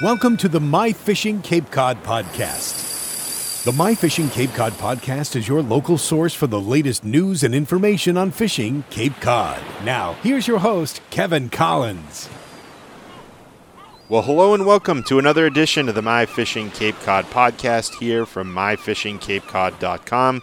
Welcome to the My Fishing Cape Cod podcast. The My Fishing Cape Cod podcast is your local source for the latest news and information on fishing Cape Cod. Now, here's your host, Kevin Collins. Well, hello and welcome to another edition of the My Fishing Cape Cod podcast here from myfishingcapecod.com.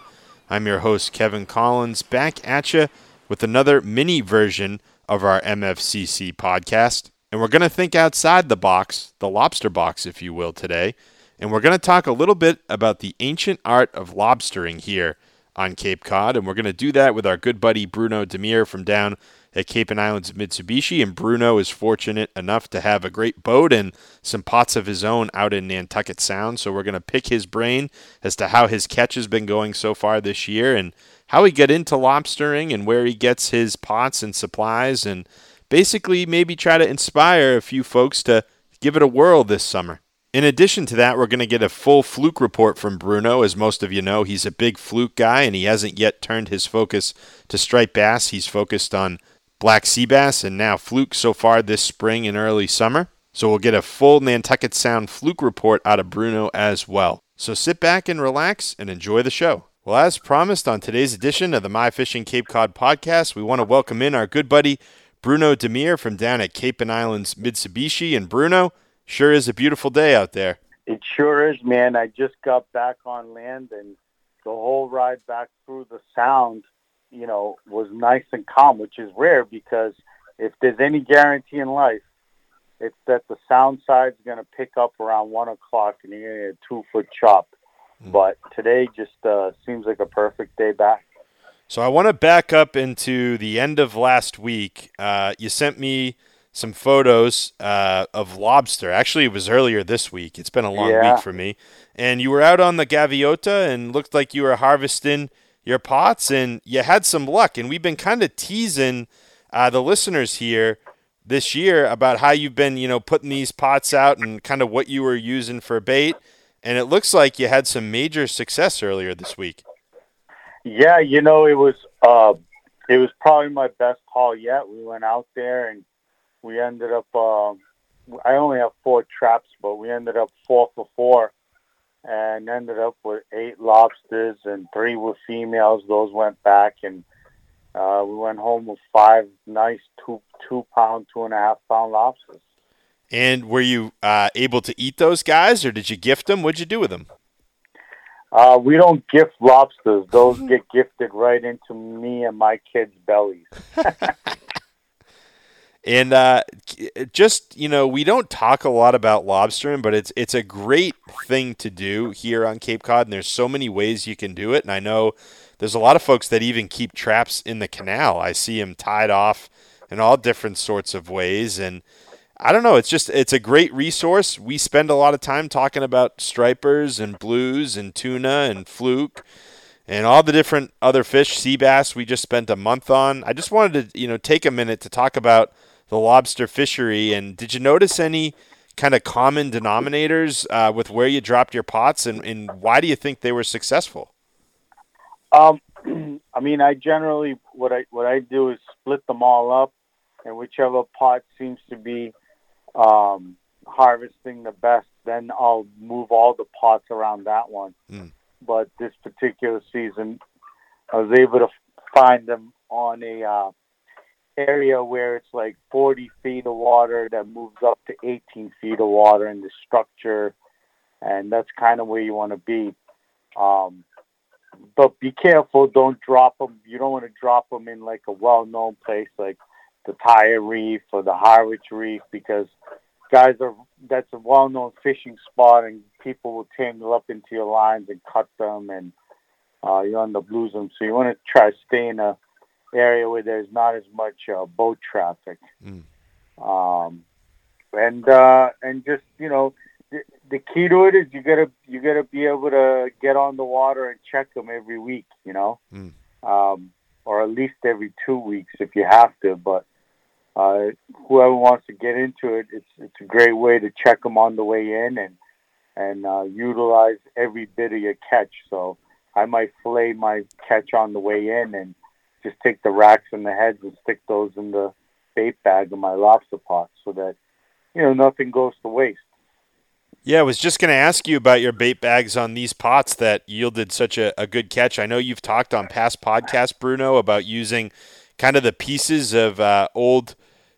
I'm your host, Kevin Collins, back at you with another mini version of our MFCC podcast. And we're going to think outside the box, the lobster box, if you will, today. And we're going to talk a little bit about the ancient art of lobstering here on Cape Cod. And we're going to do that with our good buddy Bruno Demir from down at Cape and Islands Mitsubishi. And Bruno is fortunate enough to have a great boat and some pots of his own out in Nantucket Sound. So we're going to pick his brain as to how his catch has been going so far this year and how he got into lobstering and where he gets his pots and supplies and basically maybe try to inspire a few folks to give it a whirl this summer. In addition to that, we're going to get a full fluke report from Bruno. As most of you know, he's a big fluke guy and he hasn't yet turned his focus to striped bass. He's focused on black sea bass and now fluke so far this spring and early summer. So we'll get a full Nantucket Sound fluke report out of Bruno as well. So sit back and relax and enjoy the show. Well, as promised on today's edition of the My Fishing Cape Cod podcast, we want to welcome in our good buddy Bruno Demir from down at Cape and Islands Mitsubishi. And Bruno, sure is a beautiful day out there. It sure is, man. I just got back on land and the whole ride back through the sound, you know, was nice and calm, which is rare because if there's any guarantee in life, it's that the sound side's going to pick up around one o'clock and you're going to get a two foot chop. Mm. But today just uh, seems like a perfect day back. So I want to back up into the end of last week. Uh, you sent me some photos uh, of lobster. Actually, it was earlier this week. It's been a long yeah. week for me. And you were out on the Gaviota and looked like you were harvesting your pots, and you had some luck. And we've been kind of teasing uh, the listeners here this year about how you've been, you know, putting these pots out and kind of what you were using for bait. And it looks like you had some major success earlier this week. Yeah, you know, it was uh, it was probably my best haul yet. We went out there and we ended up. Uh, I only have four traps, but we ended up four for four, and ended up with eight lobsters and three were females. Those went back, and uh, we went home with five nice two two pound, two and a half pound lobsters. And were you uh, able to eat those guys, or did you gift them? What'd you do with them? Uh, we don't gift lobsters; those get gifted right into me and my kids' bellies. and uh, just you know, we don't talk a lot about lobstering, but it's it's a great thing to do here on Cape Cod, and there's so many ways you can do it. And I know there's a lot of folks that even keep traps in the canal. I see them tied off in all different sorts of ways, and I don't know. It's just it's a great resource. We spend a lot of time talking about stripers and blues and tuna and fluke and all the different other fish, sea bass. We just spent a month on. I just wanted to you know take a minute to talk about the lobster fishery. And did you notice any kind of common denominators uh, with where you dropped your pots and, and why do you think they were successful? Um, I mean, I generally what I what I do is split them all up, and whichever pot seems to be um, harvesting the best, then I'll move all the pots around that one. Mm. But this particular season, I was able to find them on a uh, area where it's like 40 feet of water that moves up to 18 feet of water in the structure, and that's kind of where you want to be. Um, but be careful; don't drop them. You don't want to drop them in like a well-known place like the Tire Reef or the Harwich Reef because guys are that's a well-known fishing spot, and people will tangle up into your lines and cut them, and uh, you end up losing them. So you want to try to stay in a area where there's not as much uh, boat traffic, mm. um, and uh, and just you know. The, the key to it is you gotta you gotta be able to get on the water and check them every week, you know, mm. um, or at least every two weeks if you have to. But uh, whoever wants to get into it, it's it's a great way to check them on the way in and and uh, utilize every bit of your catch. So I might fillet my catch on the way in and just take the racks and the heads and stick those in the bait bag of my lobster pot so that you know nothing goes to waste. Yeah, I was just going to ask you about your bait bags on these pots that yielded such a, a good catch. I know you've talked on past podcasts, Bruno, about using kind of the pieces of uh, old,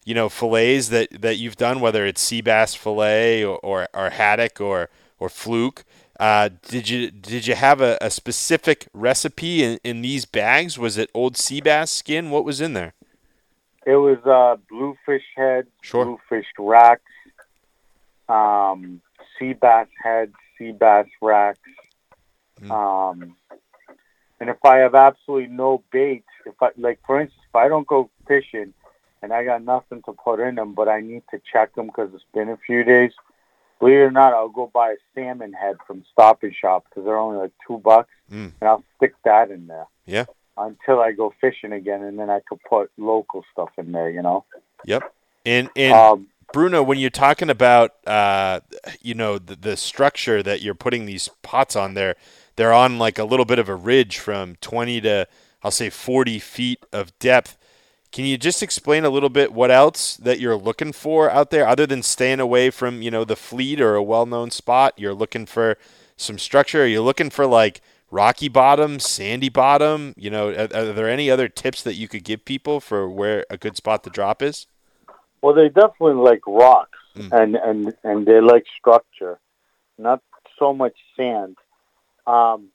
you know, fillets that, that you've done, whether it's sea bass fillet or, or, or haddock or, or fluke. Uh, did you did you have a, a specific recipe in, in these bags? Was it old sea bass skin? What was in there? It was uh, bluefish heads, Sure. bluefish racks, um, sea bass heads, sea bass racks. Mm. Um, and if I have absolutely no bait, if I like, for instance, if I don't go fishing and I got nothing to put in them, but I need to check them because it's been a few days. Believe it or not, I'll go buy a salmon head from Stop and Shop because they're only like two bucks, Mm. and I'll stick that in there. Yeah. Until I go fishing again, and then I could put local stuff in there. You know. Yep. And and Um, Bruno, when you're talking about uh, you know the, the structure that you're putting these pots on there, they're on like a little bit of a ridge from 20 to I'll say 40 feet of depth. Can you just explain a little bit what else that you're looking for out there, other than staying away from you know the fleet or a well-known spot? You're looking for some structure. Are you looking for like rocky bottom, sandy bottom? You know, are, are there any other tips that you could give people for where a good spot to drop is? Well, they definitely like rocks Mm. and and and they like structure, not so much sand. Um,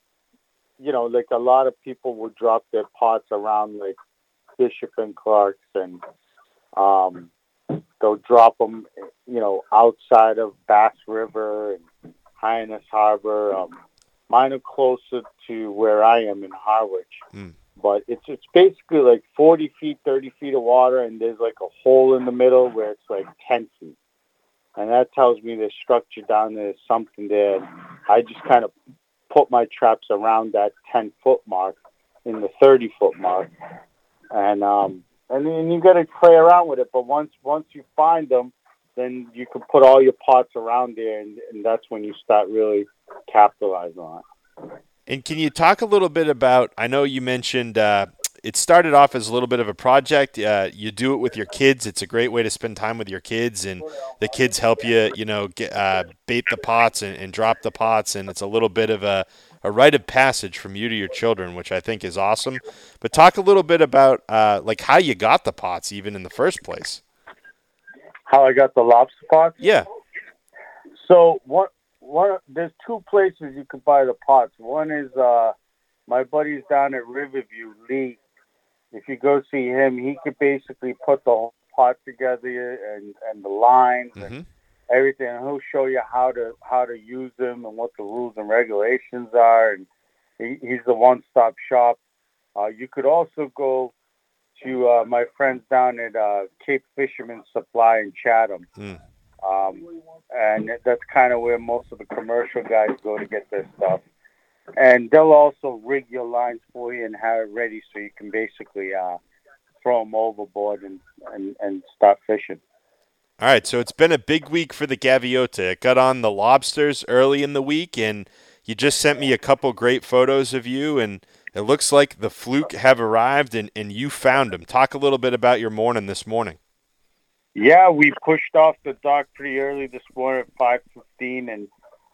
you know, like a lot of people will drop their pots around like Bishop and Clerks, and um, they'll drop them, you know, outside of Bass River and Hyannis Harbor. Um, mine are closer to where I am in Harwich. Mm. But it's it's basically like 40 feet, 30 feet of water, and there's like a hole in the middle where it's like 10 feet. And that tells me there's structure down there, something there. I just kind of put my traps around that 10 foot mark in the 30 foot mark. And um, and then you got to play around with it. But once once you find them, then you can put all your pots around there, and, and that's when you start really capitalizing on it. And can you talk a little bit about? I know you mentioned uh, it started off as a little bit of a project. Uh, you do it with your kids. It's a great way to spend time with your kids, and the kids help you, you know, get, uh, bait the pots and, and drop the pots, and it's a little bit of a, a rite of passage from you to your children, which I think is awesome. But talk a little bit about uh, like how you got the pots, even in the first place. How I got the lobster pots? Yeah. So what? What? There's two places you can buy the pots. One is uh, my buddy's down at Riverview, Lee. If you go see him, he could basically put the whole pot together and and the lines hmm and everything. And he'll show you how to how to use them and what the rules and regulations are. And he, he's the one-stop shop. Uh, you could also go to uh, my friends down at uh, Cape Fisherman Supply in Chatham. Mm. Um, and that's kind of where most of the commercial guys go to get their stuff. And they'll also rig your lines for you and have it ready so you can basically uh, throw them overboard and, and, and start fishing. All right, so it's been a big week for the Gaviota. It got on the lobsters early in the week, and you just sent me a couple great photos of you, and it looks like the fluke have arrived, and, and you found them. Talk a little bit about your morning this morning. Yeah, we pushed off the dock pretty early this morning at five fifteen and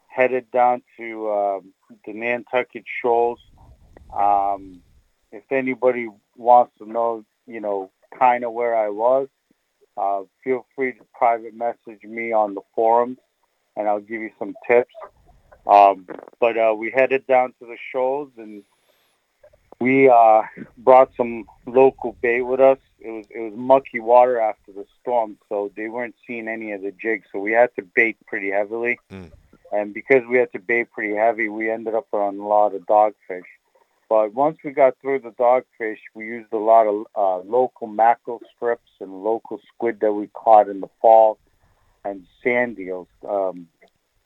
headed down to um, the Nantucket Shoals. Um, if anybody wants to know, you know, kind of where I was, uh, feel free to private message me on the forums, and I'll give you some tips. Um, but uh, we headed down to the shoals and we uh, brought some local bait with us. It was it was mucky water after the storm, so they weren't seeing any of the jigs. So we had to bait pretty heavily, Mm. and because we had to bait pretty heavy, we ended up on a lot of dogfish. But once we got through the dogfish, we used a lot of uh, local mackerel strips and local squid that we caught in the fall, and sand eels, um,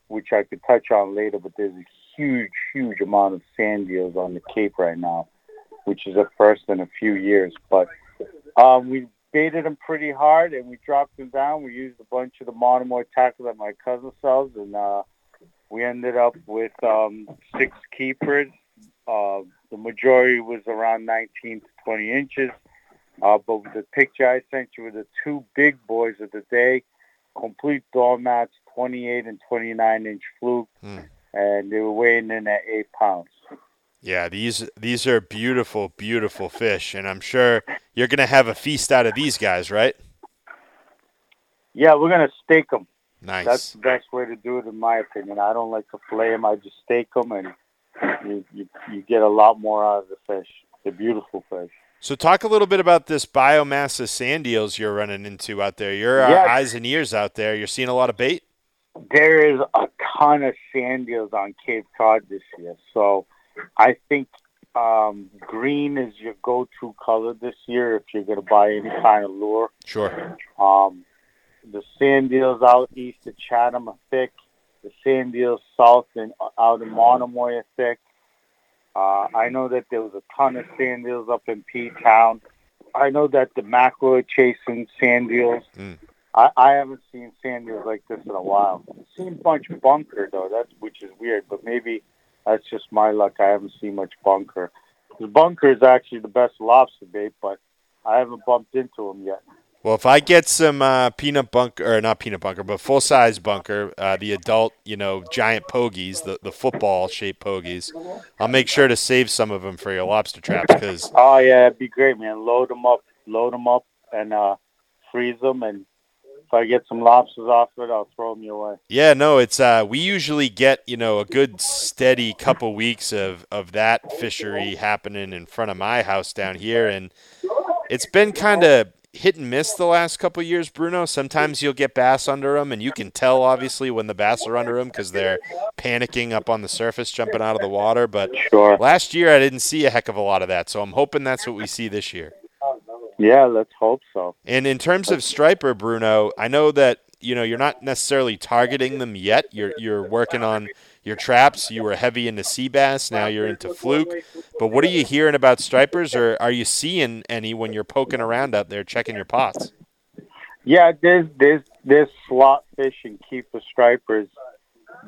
which I could touch on later. But there's a huge, huge amount of sand eels on the Cape right now, which is a first in a few years. But um, we baited them pretty hard, and we dropped them down. We used a bunch of the Monomoy tackle that my cousin sells, and uh, we ended up with um, six keepers. Uh, the majority was around 19 to 20 inches. Uh, but the picture I sent you were the two big boys of the day. complete doormats, 28 and 29 inch fluke, Mm. and they were weighing in at eight pounds. Yeah, these these are beautiful, beautiful fish, and I'm sure you're gonna have a feast out of these guys, right? Yeah, we're gonna steak them. Nice. That's the best way to do it, in my opinion. I don't like to fillet them. I just steak them, and you, you you get a lot more out of the fish. They're beautiful fish. So talk a little bit about this biomass of sand eels you're running into out there. Your uh, Yeah. eyes and ears out there. You're seeing a lot of bait. There is a ton of sand eels on Cape Cod this year, so I think um, green is your go-to color this year if you're going to buy any kind of lure. Sure. Um, the sand eels out east of Chatham are thick. The sand eels south and out in Monomoy thick. Uh, I know that there was a ton of sand eels up in P Town. I know that the mackerel are chasing sand eels. Mm. I, I haven't seen sand eels like this in a while. I've seen a bunch of bunker though, that's which is weird, but maybe that's just my luck. I haven't seen much bunker. The bunker is actually the best lobster bait, but I haven't bumped into them yet. Well, if I get some uh, peanut bunker, or not peanut bunker, but full size bunker, uh, the adult, you know, giant pogies, the, the football shaped pogies, I'll make sure to save some of them for your lobster traps because Oh yeah, it'd be great, man. Load them up, load them up, and uh, freeze them. And if I get some lobsters off it, I'll throw them your way. Yeah, no, it's uh we usually get, you know, a good steady couple weeks of of that fishery happening in front of my house down here and it's been kind of hit and miss the last couple years, Bruno. Sometimes you'll get bass under them and you can tell obviously when the bass are under them cuz they're panicking up on the surface jumping out of the water, but Sure. last year I didn't see a heck of a lot of that. So I'm hoping that's what we see this year. Yeah, let's hope so. And in terms of striper, Bruno, I know that you know you're not necessarily targeting them yet. You're you're working on your traps. You were heavy into sea bass. Now you're into fluke. But what are you hearing about stripers, or are you seeing any when you're poking around out there checking your pots? Yeah, there's there's there's slot fish and keeper stripers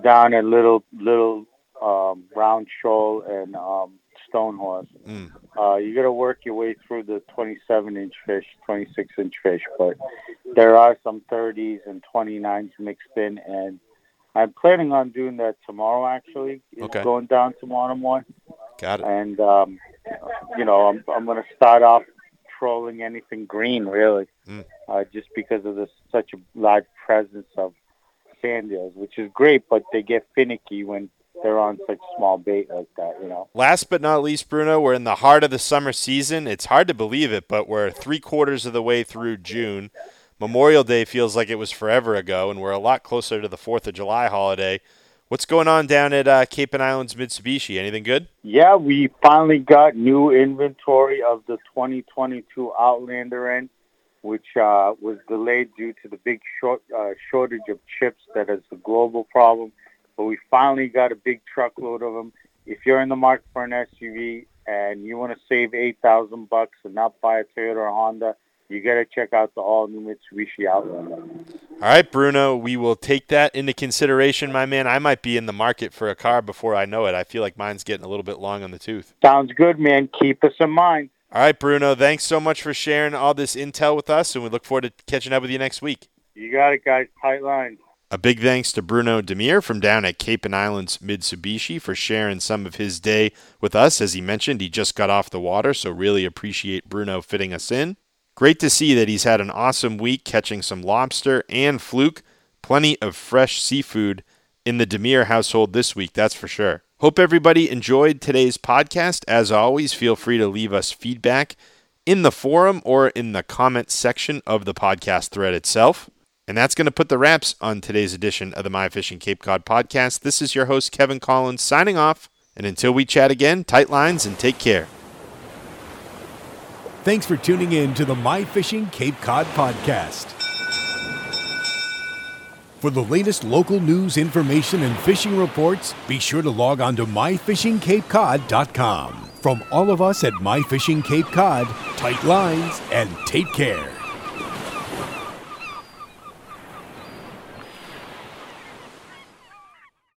down at little little um, round shoal and um, stonehorse. Mm. Uh, you got to work your way through the 27 inch fish, 26 inch fish, but there are some 30s and 29s mixed in, and I'm planning on doing that tomorrow. Actually, It's Okay. going down tomorrow morning, Got it. and um, you know I'm I'm going to start off trolling anything green, really, Mm. uh, just because of the such a large presence of sand eels, which is great, but they get finicky when they're on such small bait like that, you know. Last but not least, Bruno, we're in the heart of the summer season. It's hard to believe it, but we're three quarters of the way through June. Memorial Day feels like it was forever ago, and we're a lot closer to the Fourth of July holiday. What's going on down at uh, Cape and Islands Mitsubishi? Anything good? Yeah, we finally got new inventory of the 2022 Outlander in, which uh, was delayed due to the big short uh, shortage of chips that is a global problem. But we finally got a big truckload of them. If you're in the market for an SUV and you want to save eight thousand bucks and not buy a Toyota or Honda, you got to check out the all new Mitsubishi Outlander. All right, Bruno, we will take that into consideration, my man. I might be in the market for a car before I know it. I feel like mine's getting a little bit long on the tooth. Sounds good, man. Keep us in mind. All right, Bruno, thanks so much for sharing all this intel with us, and we look forward to catching up with you next week. You got it, guys. Tight lines. A big thanks to Bruno Demir from down at Cape and Islands Mitsubishi for sharing some of his day with us. As he mentioned, he just got off the water, so really appreciate Bruno fitting us in. Great to see that he's had an awesome week catching some lobster and fluke. Plenty of fresh seafood in the Demir household this week, that's for sure. Hope everybody enjoyed today's podcast. As always, feel free to leave us feedback in the forum or in the comment section of the podcast thread itself. And that's going to put the wraps on today's edition of the My Fishing Cape Cod podcast. This is your host, Kevin Collins, signing off. And until we chat again, tight lines and take care. Thanks for tuning in to the My Fishing Cape Cod podcast. For the latest local news, information, and fishing reports, be sure to log on to myfishingcapecod.com. From all of us at My Fishing Cape Cod, tight lines and take care.